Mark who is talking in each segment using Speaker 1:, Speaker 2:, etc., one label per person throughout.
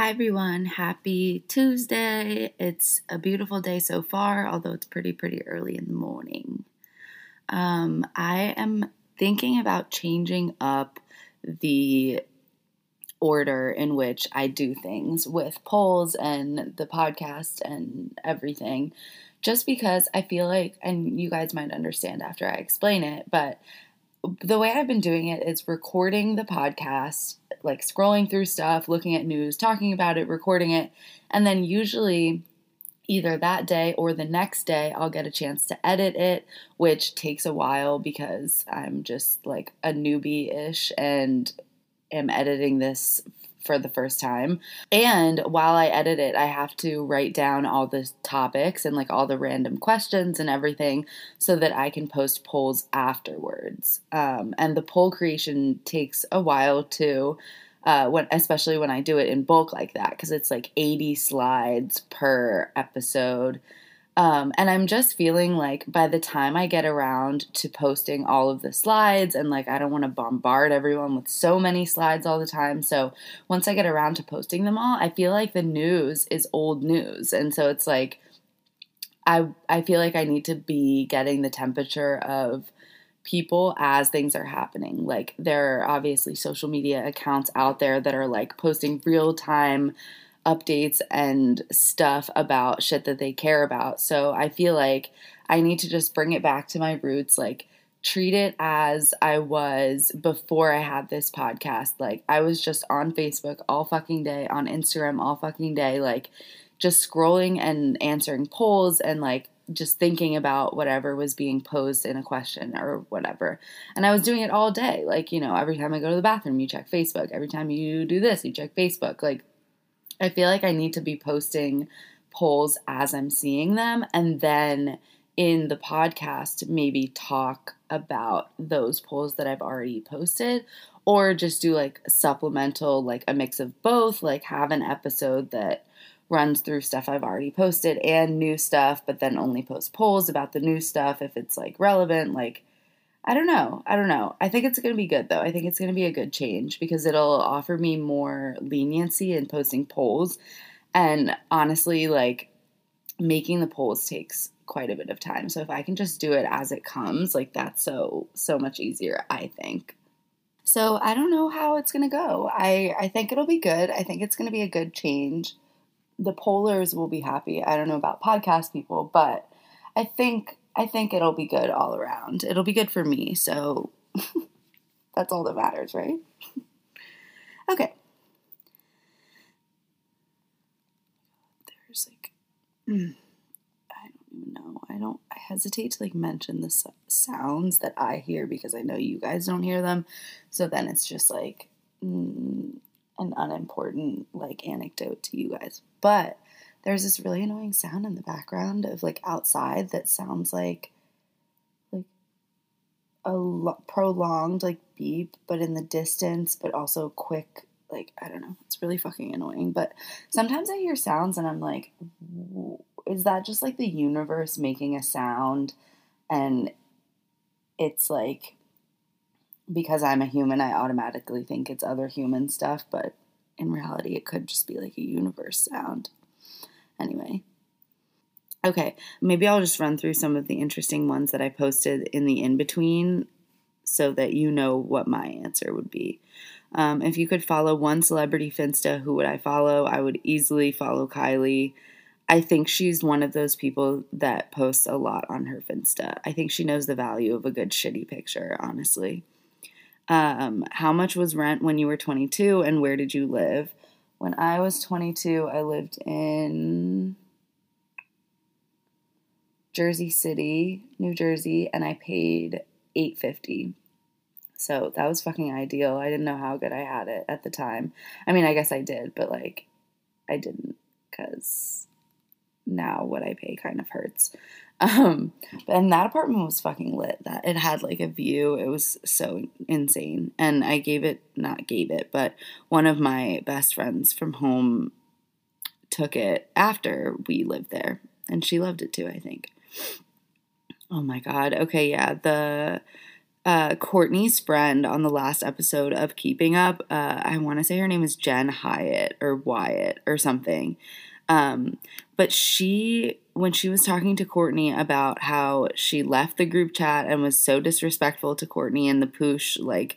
Speaker 1: Hi, everyone. Happy Tuesday. It's a beautiful day so far, although it's pretty, pretty early in the morning. Um, I am thinking about changing up the order in which I do things with polls and the podcast and everything, just because I feel like, and you guys might understand after I explain it, but the way I've been doing it is recording the podcast, like scrolling through stuff, looking at news, talking about it, recording it, and then usually either that day or the next day I'll get a chance to edit it, which takes a while because I'm just like a newbie ish and am editing this for the first time. And while I edit it, I have to write down all the topics and like all the random questions and everything so that I can post polls afterwards. Um, and the poll creation takes a while too. Uh, when especially when I do it in bulk like that, because it's like 80 slides per episode. Um, and I'm just feeling like by the time I get around to posting all of the slides, and like I don't want to bombard everyone with so many slides all the time. So once I get around to posting them all, I feel like the news is old news. And so it's like, I, I feel like I need to be getting the temperature of people as things are happening. Like there are obviously social media accounts out there that are like posting real time updates and stuff about shit that they care about. So I feel like I need to just bring it back to my roots, like treat it as I was before I had this podcast. Like I was just on Facebook all fucking day, on Instagram all fucking day, like just scrolling and answering polls and like just thinking about whatever was being posed in a question or whatever. And I was doing it all day. Like, you know, every time I go to the bathroom, you check Facebook. Every time you do this, you check Facebook. Like, I feel like I need to be posting polls as I'm seeing them and then in the podcast maybe talk about those polls that I've already posted or just do like supplemental like a mix of both like have an episode that runs through stuff I've already posted and new stuff but then only post polls about the new stuff if it's like relevant like I don't know. I don't know. I think it's going to be good though. I think it's going to be a good change because it'll offer me more leniency in posting polls. And honestly, like making the polls takes quite a bit of time. So if I can just do it as it comes, like that's so so much easier, I think. So I don't know how it's going to go. I I think it'll be good. I think it's going to be a good change. The pollers will be happy. I don't know about podcast people, but I think I think it'll be good all around. It'll be good for me. So that's all that matters, right? okay. There's like, I don't even know. I don't, I hesitate to like mention the sounds that I hear because I know you guys don't hear them. So then it's just like mm, an unimportant like anecdote to you guys. But there's this really annoying sound in the background of like outside that sounds like like a lo- prolonged like beep but in the distance but also quick like i don't know. It's really fucking annoying but sometimes i hear sounds and i'm like is that just like the universe making a sound? And it's like because i'm a human i automatically think it's other human stuff but in reality it could just be like a universe sound Anyway. Okay, maybe I'll just run through some of the interesting ones that I posted in the in between so that you know what my answer would be. Um, if you could follow one celebrity Finsta, who would I follow? I would easily follow Kylie. I think she's one of those people that posts a lot on her Finsta. I think she knows the value of a good shitty picture, honestly. Um, how much was rent when you were 22 and where did you live? When I was 22, I lived in Jersey City, New Jersey, and I paid 850. So that was fucking ideal. I didn't know how good I had it at the time. I mean, I guess I did, but like I didn't cuz now what I pay kind of hurts. Um, but and that apartment was fucking lit. That it had like a view. It was so insane. And I gave it, not gave it, but one of my best friends from home took it after we lived there, and she loved it too. I think. Oh my god. Okay, yeah. The uh, Kourtney's friend on the last episode of Keeping Up. Uh, I want to say her name is Jen Hyatt or Wyatt or something. Um, but she, when she was talking to Kourtney about how she left the group chat and was so disrespectful to Kourtney in the poosh, like,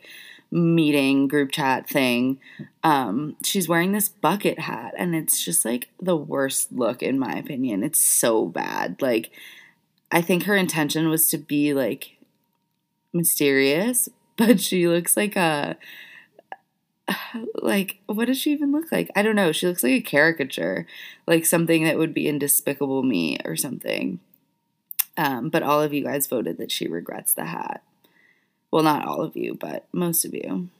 Speaker 1: meeting group chat thing um she's wearing this bucket hat and it's just like the worst look in my opinion. It's so bad. Like i think her intention was to be like mysterious but she looks like a like what does she even look like i don't know she looks like a caricature like something that would be in despicable me or something um but all of you guys voted that she regrets the hat well, not all of you, but most of you.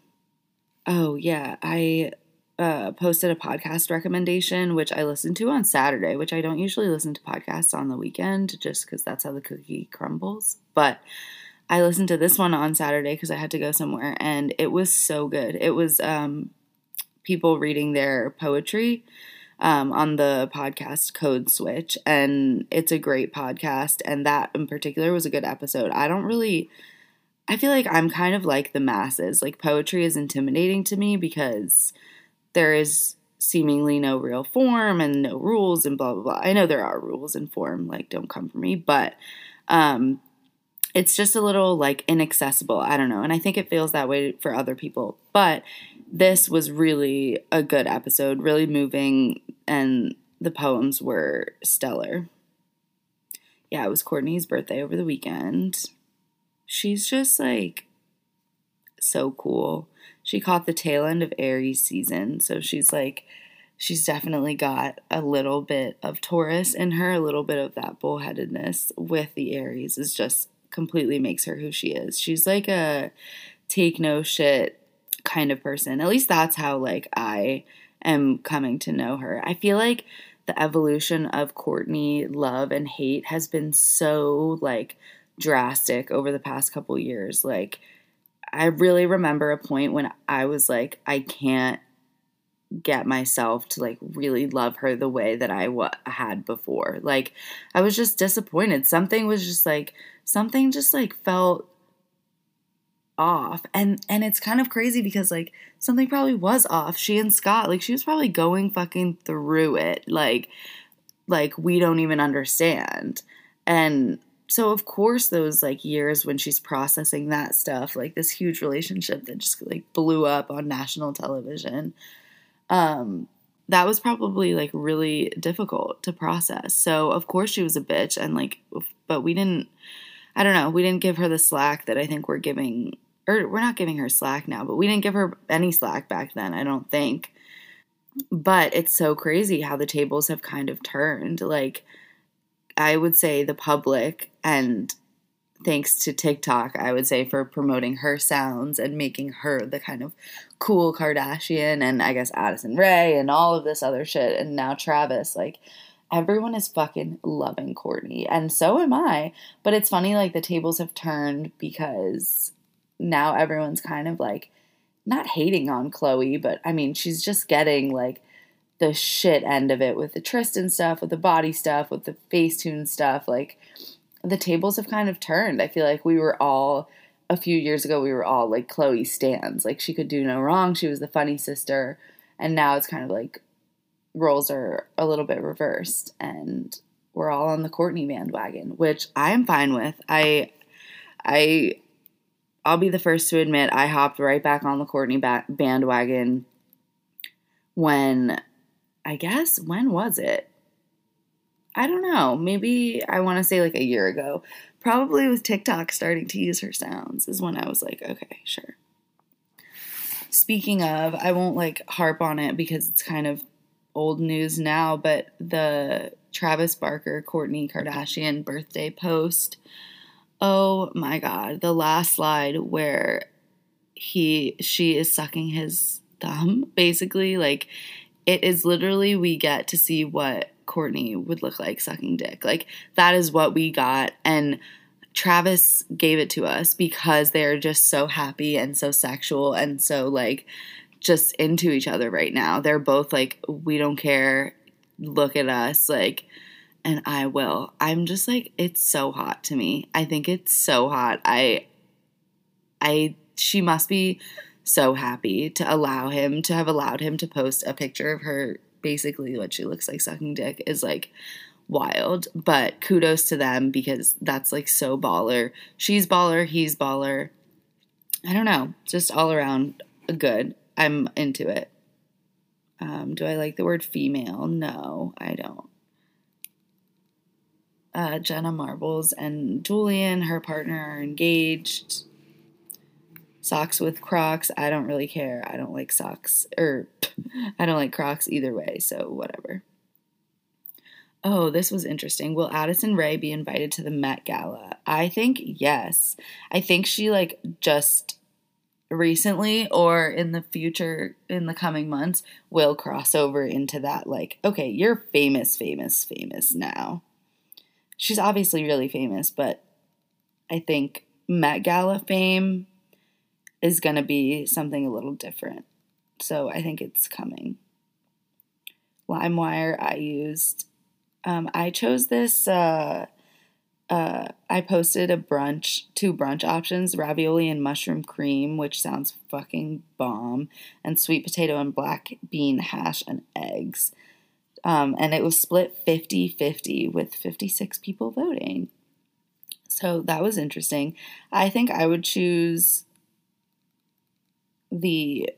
Speaker 1: Oh, yeah. I uh, posted a podcast recommendation, which I listened to on Saturday, which I don't usually listen to podcasts on the weekend just because that's how the cookie crumbles. But I listened to this one on Saturday because I had to go somewhere and it was so good. It was um, people reading their poetry. Um, on the podcast Code Switch, and it's a great podcast. And that in particular was a good episode. I don't really I feel like I'm kind of like the masses. Like poetry is intimidating to me because there is seemingly no real form and no rules and blah blah blah. I know there are rules and form, like don't come for me, but um it's just a little like inaccessible. I don't know. And I think it feels that way for other people. But this was really a good episode, really moving and the poems were stellar. Yeah, it was Kourtney's birthday over the weekend she's just like so cool. She caught the tail end of Aries season, so she's like she's definitely got a little bit of Taurus in her, a little bit of that bullheadedness with the Aries is just completely makes her who she is. She's like a take no shit kind of person. At least that's how like I am coming to know her. I feel like the evolution of Kourtney love and hate has been so like drastic over the past couple years. Like, I really remember a point when I was like, I can't get myself to like really love her the way that I w- had before. Like, I was just disappointed. Something was just like, something just like felt off. And and it's kind of crazy because like something probably was off. She and scott like she was probably going fucking through it like like we don't even understand. And so of course those like years when she's processing that stuff like this huge relationship that just like blew up on national television um that was probably like really difficult to process. So of course she was a bitch and like but we didn't i don't know. We didn't give her the slack that i think we're giving or we're not giving her slack now but we didn't give her any slack back then i don't think. But it's so crazy how the tables have kind of turned. Like I would say the public and thanks to TikTok, I would say for promoting her sounds and making her the kind of cool Kardashian and I guess Addison Rae, and all of this other shit and now Travis like everyone is fucking loving Kourtney, and so am I. But it's funny like the tables have turned because now everyone's kind of like not hating on Khloe, but I mean she's just getting like the shit end of it with the Tristan stuff, with the body stuff, with the Facetune stuff. Like the tables have kind of turned. I feel like we were all a few years ago we were all like Khloe stands. Like she could do no wrong. She was the funny sister. And now it's kind of like roles are a little bit reversed and we're all on the Kourtney bandwagon, which I am fine with. I I I'll be the first to admit I hopped right back on the Kourtney ba- bandwagon when I guess, when was it? I don't know. Maybe I want to say like a year ago. Probably with TikTok starting to use her sounds is when I was like, okay, sure. Speaking of, I won't like harp on it because it's kind of old news now, but the Travis Barker Kourtney Kardashian birthday post. Oh my god, the last slide where he she is sucking his thumb basically like it is literally we get to see what Kourtney would look like sucking dick. Like that is what we got and Travis gave it to us because they're just so happy and so sexual and so like just into each other right now. They're both like we don't care. Look at us like and I will. I'm just like it's so hot to me. I think it's so hot. I I she must be so happy to allow him to have allowed him to post a picture of her basically what she looks like sucking dick is like wild. But kudos to them because that's like so baller. She's baller, he's baller. I don't know, just all around good. I'm into it. Um, do I like the word female? No, I don't. Uh, Jenna Marbles and Julian, her partner, are engaged. Socks with Crocs. I don't really care. I don't like socks. Or I don't like Crocs either way, so whatever. Oh, this was interesting. Will Addison Rae be invited to the Met Gala? I think yes. I think she like just recently or in the future in the coming months will cross over into that like okay, you're famous, famous, famous now. She's obviously really famous, but I think Met Gala fame is going to be something a little different. So I think it's coming. LimeWire I used um, I chose this. Uh, uh, I posted a brunch, two brunch options ravioli and mushroom cream, which sounds fucking bomb, and sweet potato and black bean hash and eggs. Um, and it was split 50 50 with 56 people voting. So that was interesting. I think I would choose the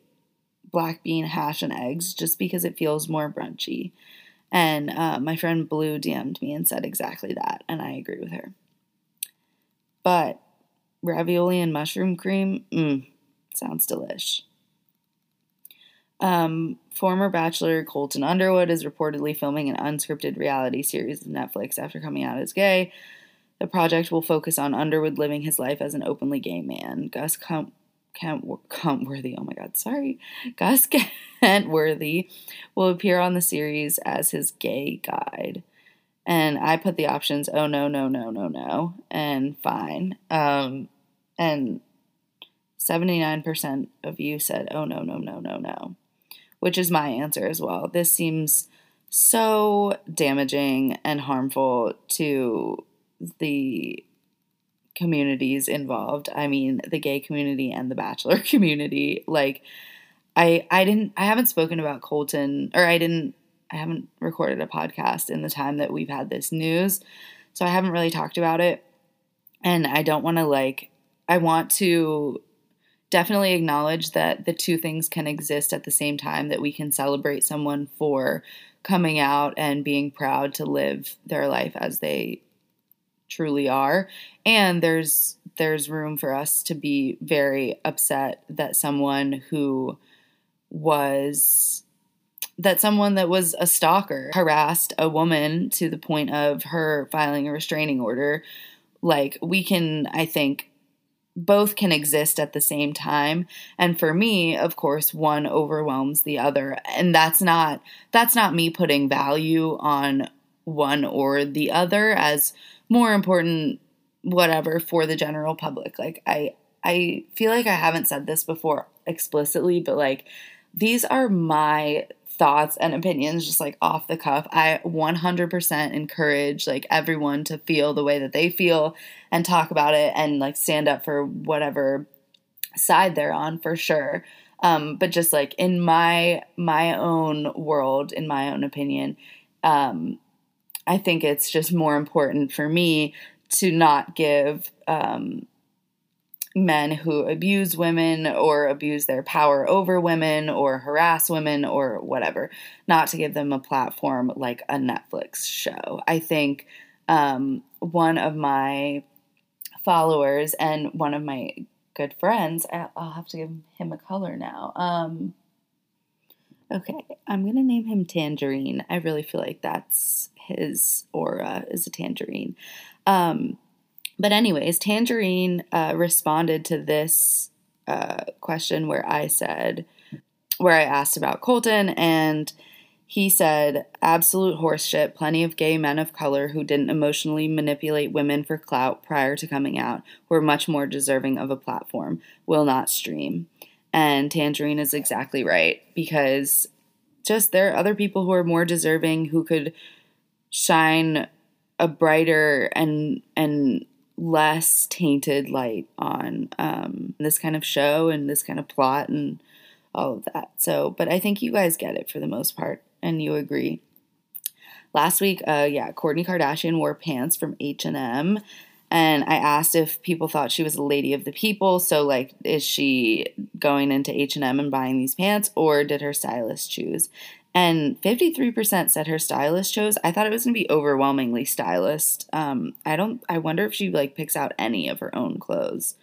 Speaker 1: black bean hash and eggs just because it feels more brunchy. And uh, my friend Blue DM'd me and said exactly that, and I agree with her. But ravioli and mushroom cream, mm, sounds delish. Um, former Bachelor Colton Underwood is reportedly filming an unscripted reality series on Netflix after coming out as gay. The project will focus on Underwood living his life as an openly gay man. Gus Com- Kenworthy, oh my god, sorry, Gus Kenworthy will appear on the series as his gay guide. And I put the options, oh no, no, no, no, no, and fine. Um, and 79% of you said, oh no, no, no, no, no, which is my answer as well. This seems so damaging and harmful to the communities involved. I mean, the gay community and the bachelor community. Like I I didn't I haven't spoken about Colton or I didn't I haven't recorded a podcast in the time that we've had this news. So I haven't really talked about it. And I don't want to like I want to definitely acknowledge that the two things can exist at the same time that we can celebrate someone for coming out and being proud to live their life as they truly are. And there's there's room for us to be very upset that someone who was that someone that was a stalker harassed a woman to the point of her filing a restraining order. Like we can i think both can exist at the same time. And for me of course one overwhelms the other. And that's not that's not me putting value on one or the other as more important whatever for the general public. Like I I feel like I haven't said this before explicitly, but like these are my thoughts and opinions just like off the cuff. I 100% encourage like everyone to feel the way that they feel and talk about it and like stand up for whatever side they're on for sure. Um, but just like in my my own world, in my own opinion, um, I think it's just more important for me to not give um, men who abuse women or abuse their power over women or harass women or whatever, not to give them a platform like a Netflix show. I think um, one of my followers and one of my good friends, I'll have to give him a color now. Um, okay, I'm going to name him Tangerine. I really feel like that's his aura is a tangerine. Um, but, anyways, Tangerine uh, responded to this uh, question where I said, where I asked about Colton, and he said, absolute horseshit. Plenty of gay men of color who didn't emotionally manipulate women for clout prior to coming out were much more deserving of a platform. Will not stream. And Tangerine is exactly right because just there are other people who are more deserving who could shine a brighter and and less tainted light on um, this kind of show and this kind of plot and all of that. So, but I think you guys get it for the most part, and you agree. Last week, uh, yeah, Kourtney Kardashian wore pants from H and M, and I asked if people thought she was a lady of the people. So, like, is she going into H and M and buying these pants, or did her stylist choose? And 53% said her stylist chose. I thought it was going to be overwhelmingly stylist. Um, I don't, I wonder if she like picks out any of her own clothes.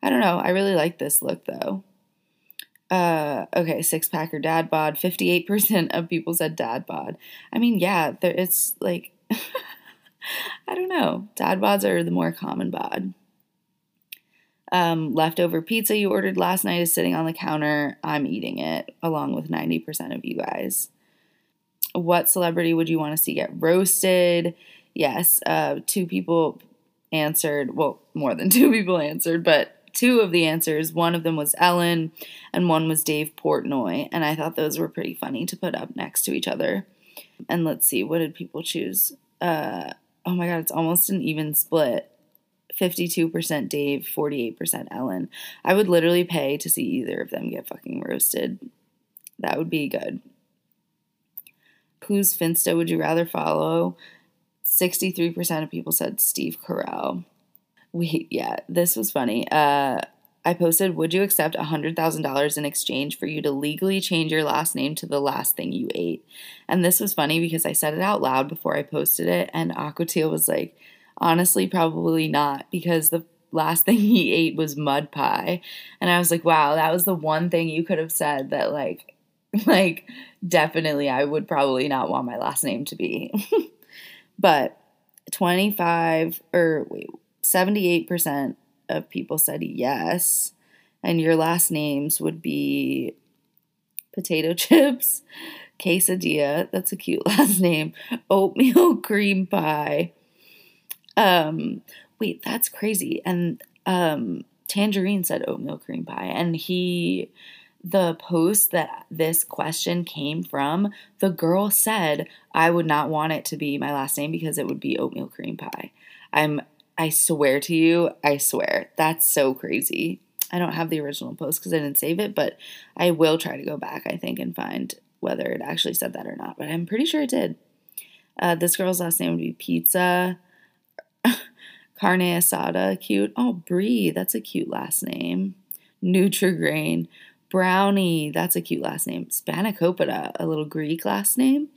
Speaker 1: I don't know. I really like this look though. Uh, okay, six pack or dad bod. 58% of people said dad bod. I mean, yeah, there, it's like, I don't know. Dad bods are the more common bod. Um, leftover pizza you ordered last night is sitting on the counter. I'm eating it along with 90% of you guys. What celebrity would you want to see get roasted? Yes, uh, two people answered. Well, more than two people answered, but two of the answers. One of them was Ellen, and one was Dave Portnoy. And I thought those were pretty funny to put up next to each other. And let's see, what did people choose? Uh, oh my God, it's almost an even split. 52% Dave, 48% Ellen. I would literally pay to see either of them get fucking roasted. That would be good. Whose Finsta would you rather follow? 63% of people said Steve Carell. Wait, yeah, this was funny. Uh, I posted, Would you accept $100,000 in exchange for you to legally change your last name to the last thing you ate? And this was funny because I said it out loud before I posted it, and Aquatil was like, Honestly, probably not because the last thing he ate was mud pie. And I was like, wow, that was the one thing you could have said that, like, like definitely I would probably not want my last name to be. but 25 or wait, 78% of people said yes. And your last names would be potato chips, quesadilla, that's a cute last name, oatmeal cream pie, um, wait, that's crazy. And um, Tangerine said oatmeal cream pie, and he, the post that this question came from, the girl said, I would not want it to be my last name because it would be oatmeal cream pie. I'm, I swear to you, I swear, that's so crazy. I don't have the original post because I didn't save it, but I will try to go back, I think, and find whether it actually said that or not. But I'm pretty sure it did. Uh, this girl's last name would be Pizza. Carne asada, cute. Oh, Brie, that's a cute last name. Nutrigrain. Brownie, that's a cute last name. Spanakopita, a little Greek last name.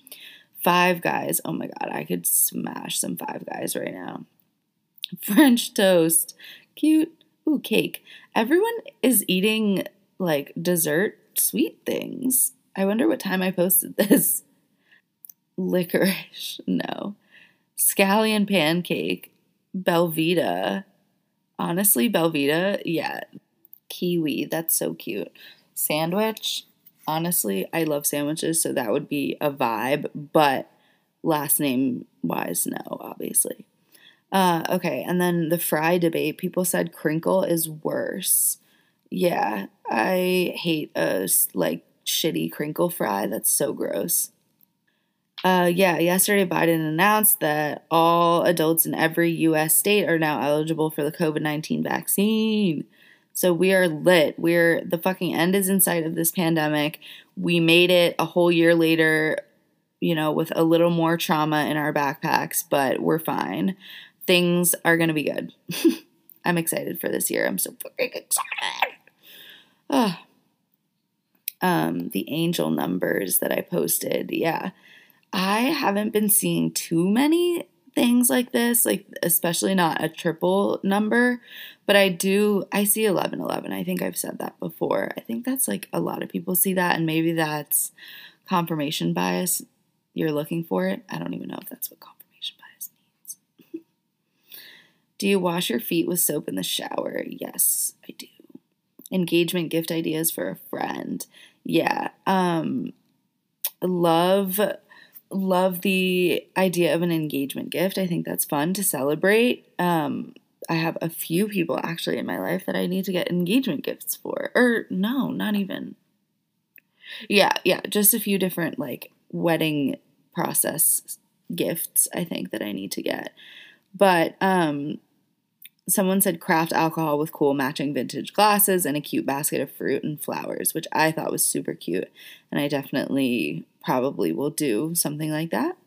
Speaker 1: Five Guys, oh my god, I could smash some Five Guys right now. French toast, cute. Ooh, cake. Everyone is eating like dessert sweet things. I wonder what time I posted this. Licorice, no. Scallion pancake. Belvita. Honestly, Belvita, yeah. Kiwi, that's so cute. Sandwich, honestly, I love sandwiches, so that would be a vibe, but last name wise, no, obviously. Uh, okay, and then the fry debate. People said crinkle is worse. Yeah, I hate a like shitty crinkle fry. That's so gross. Uh, yeah, yesterday Biden announced that all adults in every U.S. state are now eligible for the COVID 19 vaccine. So we are lit. We're the fucking end is in sight of this pandemic. We made it a whole year later, you know, with a little more trauma in our backpacks, but we're fine. Things are going to be good. I'm excited for this year. I'm so fucking excited. Oh. Um, the angel numbers that I posted. Yeah. I haven't been seeing too many things like this, like especially not a triple number, but I do I see 1111. I think I've said that before. I think that's like a lot of people see that and maybe that's confirmation bias. You're looking for it. I don't even know if that's what confirmation bias means. do you wash your feet with soap in the shower? Yes, I do. Engagement gift ideas for a friend. Yeah. Um love love the idea of an engagement gift. I think that's fun to celebrate. Um, I have a few people actually in my life that I need to get engagement gifts for. Or no, not even. Yeah, yeah, just a few different like wedding process gifts I think that I need to get. But um someone said craft alcohol with cool matching vintage glasses and a cute basket of fruit and flowers, which I thought was super cute. And I definitely probably will do something like that.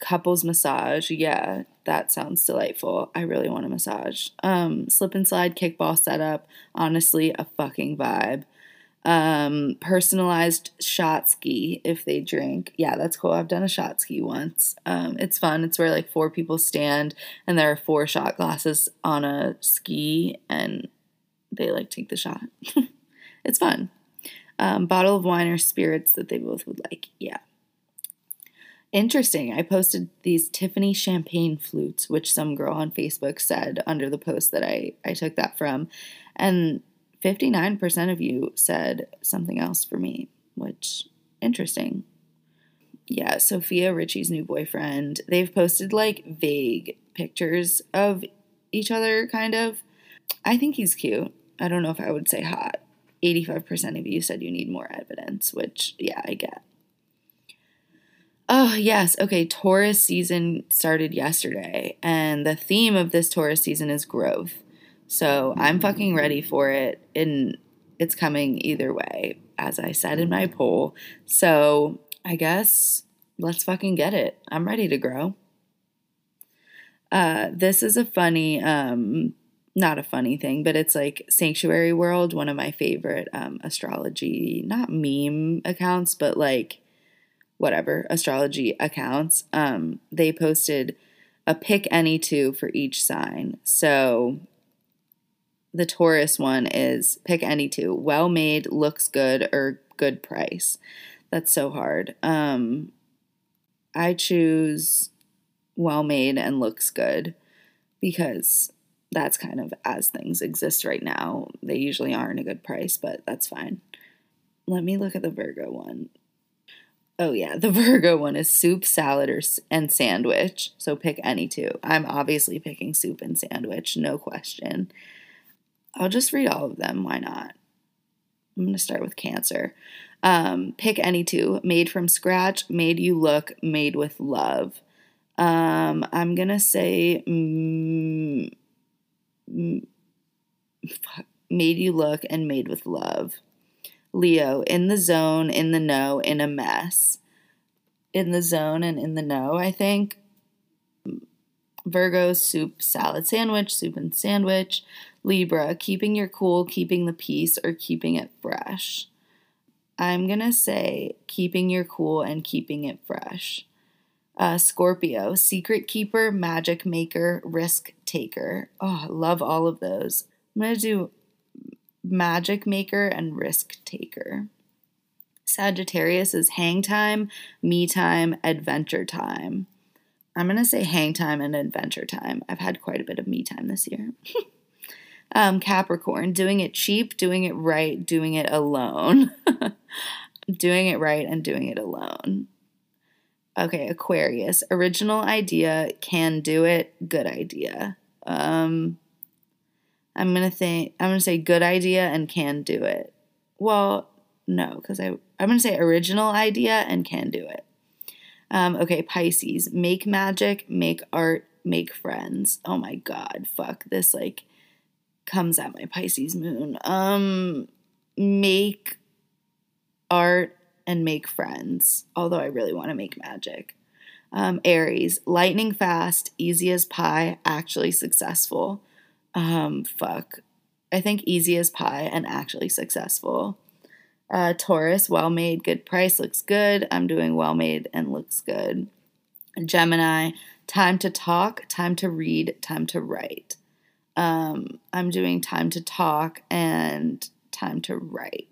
Speaker 1: Couples massage, yeah, that sounds delightful. I really want a massage. Um, slip and slide kickball setup, honestly, a fucking vibe um, personalized shot ski if they drink. Yeah, that's cool. I've done a shot ski once. Um, it's fun. It's where like four people stand and there are four shot glasses on a ski and they like take the shot. it's fun. Um, bottle of wine or spirits that they both would like. Yeah. Interesting. I posted these Tiffany champagne flutes, which some girl on Facebook said under the post that I, I took that from. And 59% of you said something else for me, which interesting. Yeah, Sofia Richie's new boyfriend. They've posted like vague pictures of each other, kind of. I think he's cute. I don't know if I would say hot. 85% of you said you need more evidence, which, yeah, I get. Oh, yes. Okay. Taurus season started yesterday, and the theme of this Taurus season is growth. So I'm fucking ready for it. And it's coming either way, as I said in my poll. So I guess let's fucking get it. I'm ready to grow. Uh, this is a funny, um, not a funny thing, but it's like Sanctuary World, one of my favorite um, astrology, not meme accounts, but like whatever astrology accounts. Um, they posted a pick any two for each sign. So the Taurus one is pick any two. Well made, looks good, or good price. That's so hard. Um, I choose well made and looks good because that's kind of as things exist right now. They usually aren't a good price, but that's fine. Let me look at the Virgo one. Oh, yeah, the Virgo one is soup, salad, or, and sandwich. So pick any two. I'm obviously picking soup and sandwich, no question. I'll just read all of them. Why not? I'm going to start with Cancer. Um, pick any two. Made from scratch, made you look, made with love. Um, I'm going to say mm, mm, made you look and made with love. Leo, in the zone, in the know, in a mess. In the zone and in the know, I think. Virgo, soup, salad sandwich, soup and sandwich. Libra, keeping your cool, keeping the peace, or keeping it fresh. I'm going to say keeping your cool and keeping it fresh. Uh, Scorpio, secret keeper, magic maker, risk taker. Oh, I love all of those. I'm going to do magic maker and risk taker. Sagittarius is hang time, me time, adventure time. I'm going to say hang time and adventure time. I've had quite a bit of me time this year. Um, Capricorn, doing it cheap, doing it right, doing it alone. doing it right and doing it alone. Okay, Aquarius, original idea, can do it, good idea. Um, I'm gonna think I'm gonna say good idea and can do it. Well, no, because I I'm gonna say original idea and can do it. Um, okay, Pisces, make magic, make art, make friends. Oh my god, fuck this like comes at my Pisces moon. Um, make art and make friends, although I really want to make magic. Um, Aries, lightning fast, easy as pie, actually successful. Um, fuck. I think easy as pie and actually successful. Uh, Taurus, well made, good price, looks good. I'm doing well made and looks good. Gemini, time to talk, time to read, time to write. Um, I'm doing time to talk and time to write.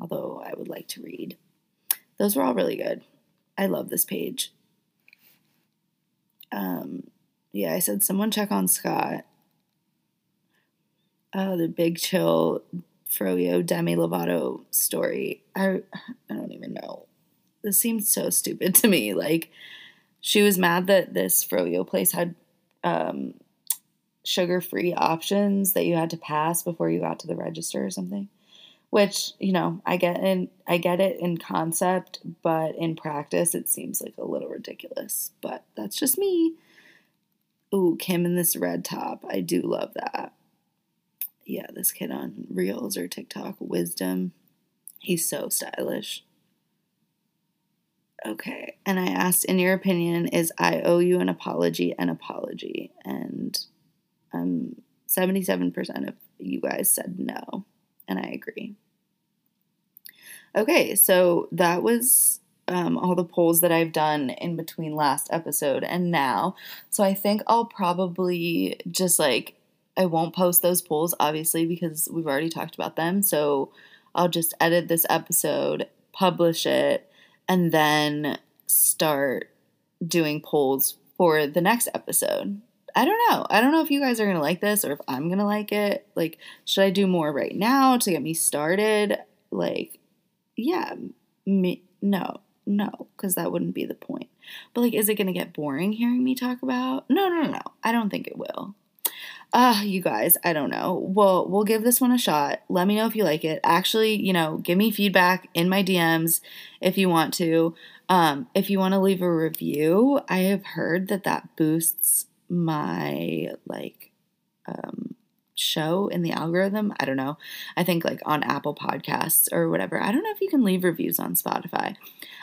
Speaker 1: Although I would like to read. Those were all really good. I love this page. Um, yeah, I said someone check on Scott. Oh, the big chill Froyo Demi Lovato story. I I don't even know. This seems so stupid to me. Like she was mad that this Froyo place had um, sugar free options that you had to pass before you got to the register or something. Which, you know, I get in I get it in concept, but in practice it seems like a little ridiculous. But that's just me. Ooh, Kim in this red top. I do love that. Yeah, this kid on Reels or TikTok, Wisdom. He's so stylish. Okay, and I asked, in your opinion, is I owe you an apology an apology? And um, 77% of you guys said no, and I agree. Okay, so that was um, all the polls that I've done in between last episode and now. So I think I'll probably just like, I won't post those polls, obviously, because we've already talked about them. So I'll just edit this episode, publish it, and then start doing polls for the next episode. I don't know. I don't know if you guys are going to like this or if I'm going to like it. Like, should I do more right now to get me started? Like, yeah, me, no no, because that wouldn't be the point. But like, is it going to get boring hearing me talk about? No, no, no, no. I don't think it will. Ah, uh, you guys, I don't know. Well, we'll give this one a shot. Let me know if you like it. Actually, you know, give me feedback in my DMs if you want to. Um, if you want to leave a review, I have heard that that boosts my like um show in the algorithm. I don't know. I think like on Apple Podcasts or whatever. I don't know if you can leave reviews on Spotify.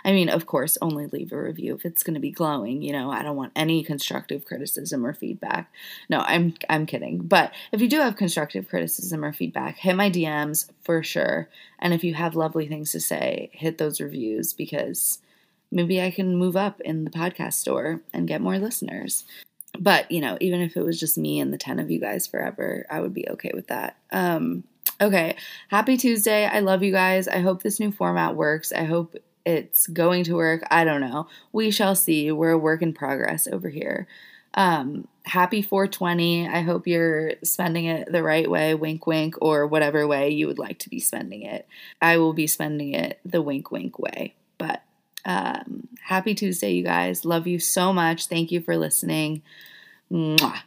Speaker 1: I mean, of course, only leave a review if it's going to be glowing, you know. I don't want any constructive criticism or feedback. No, I'm I'm kidding. But if you do have constructive criticism or feedback, hit my DMs for sure. And if you have lovely things to say, hit those reviews because maybe I can move up in the podcast store and get more listeners but you know even if it was just me and the 10 of you guys forever i would be okay with that. Um okay. Happy tuesday. I love you guys. I hope this new format works. I hope it's going to work. I don't know. We shall see. We're a work in progress over here. Um happy 420 i hope you're spending it the right way wink wink or whatever way you would like to be spending it. I will be spending it the wink wink way. But um, happy Tuesday, you guys. Love you so much. Thank you for listening. Mwah.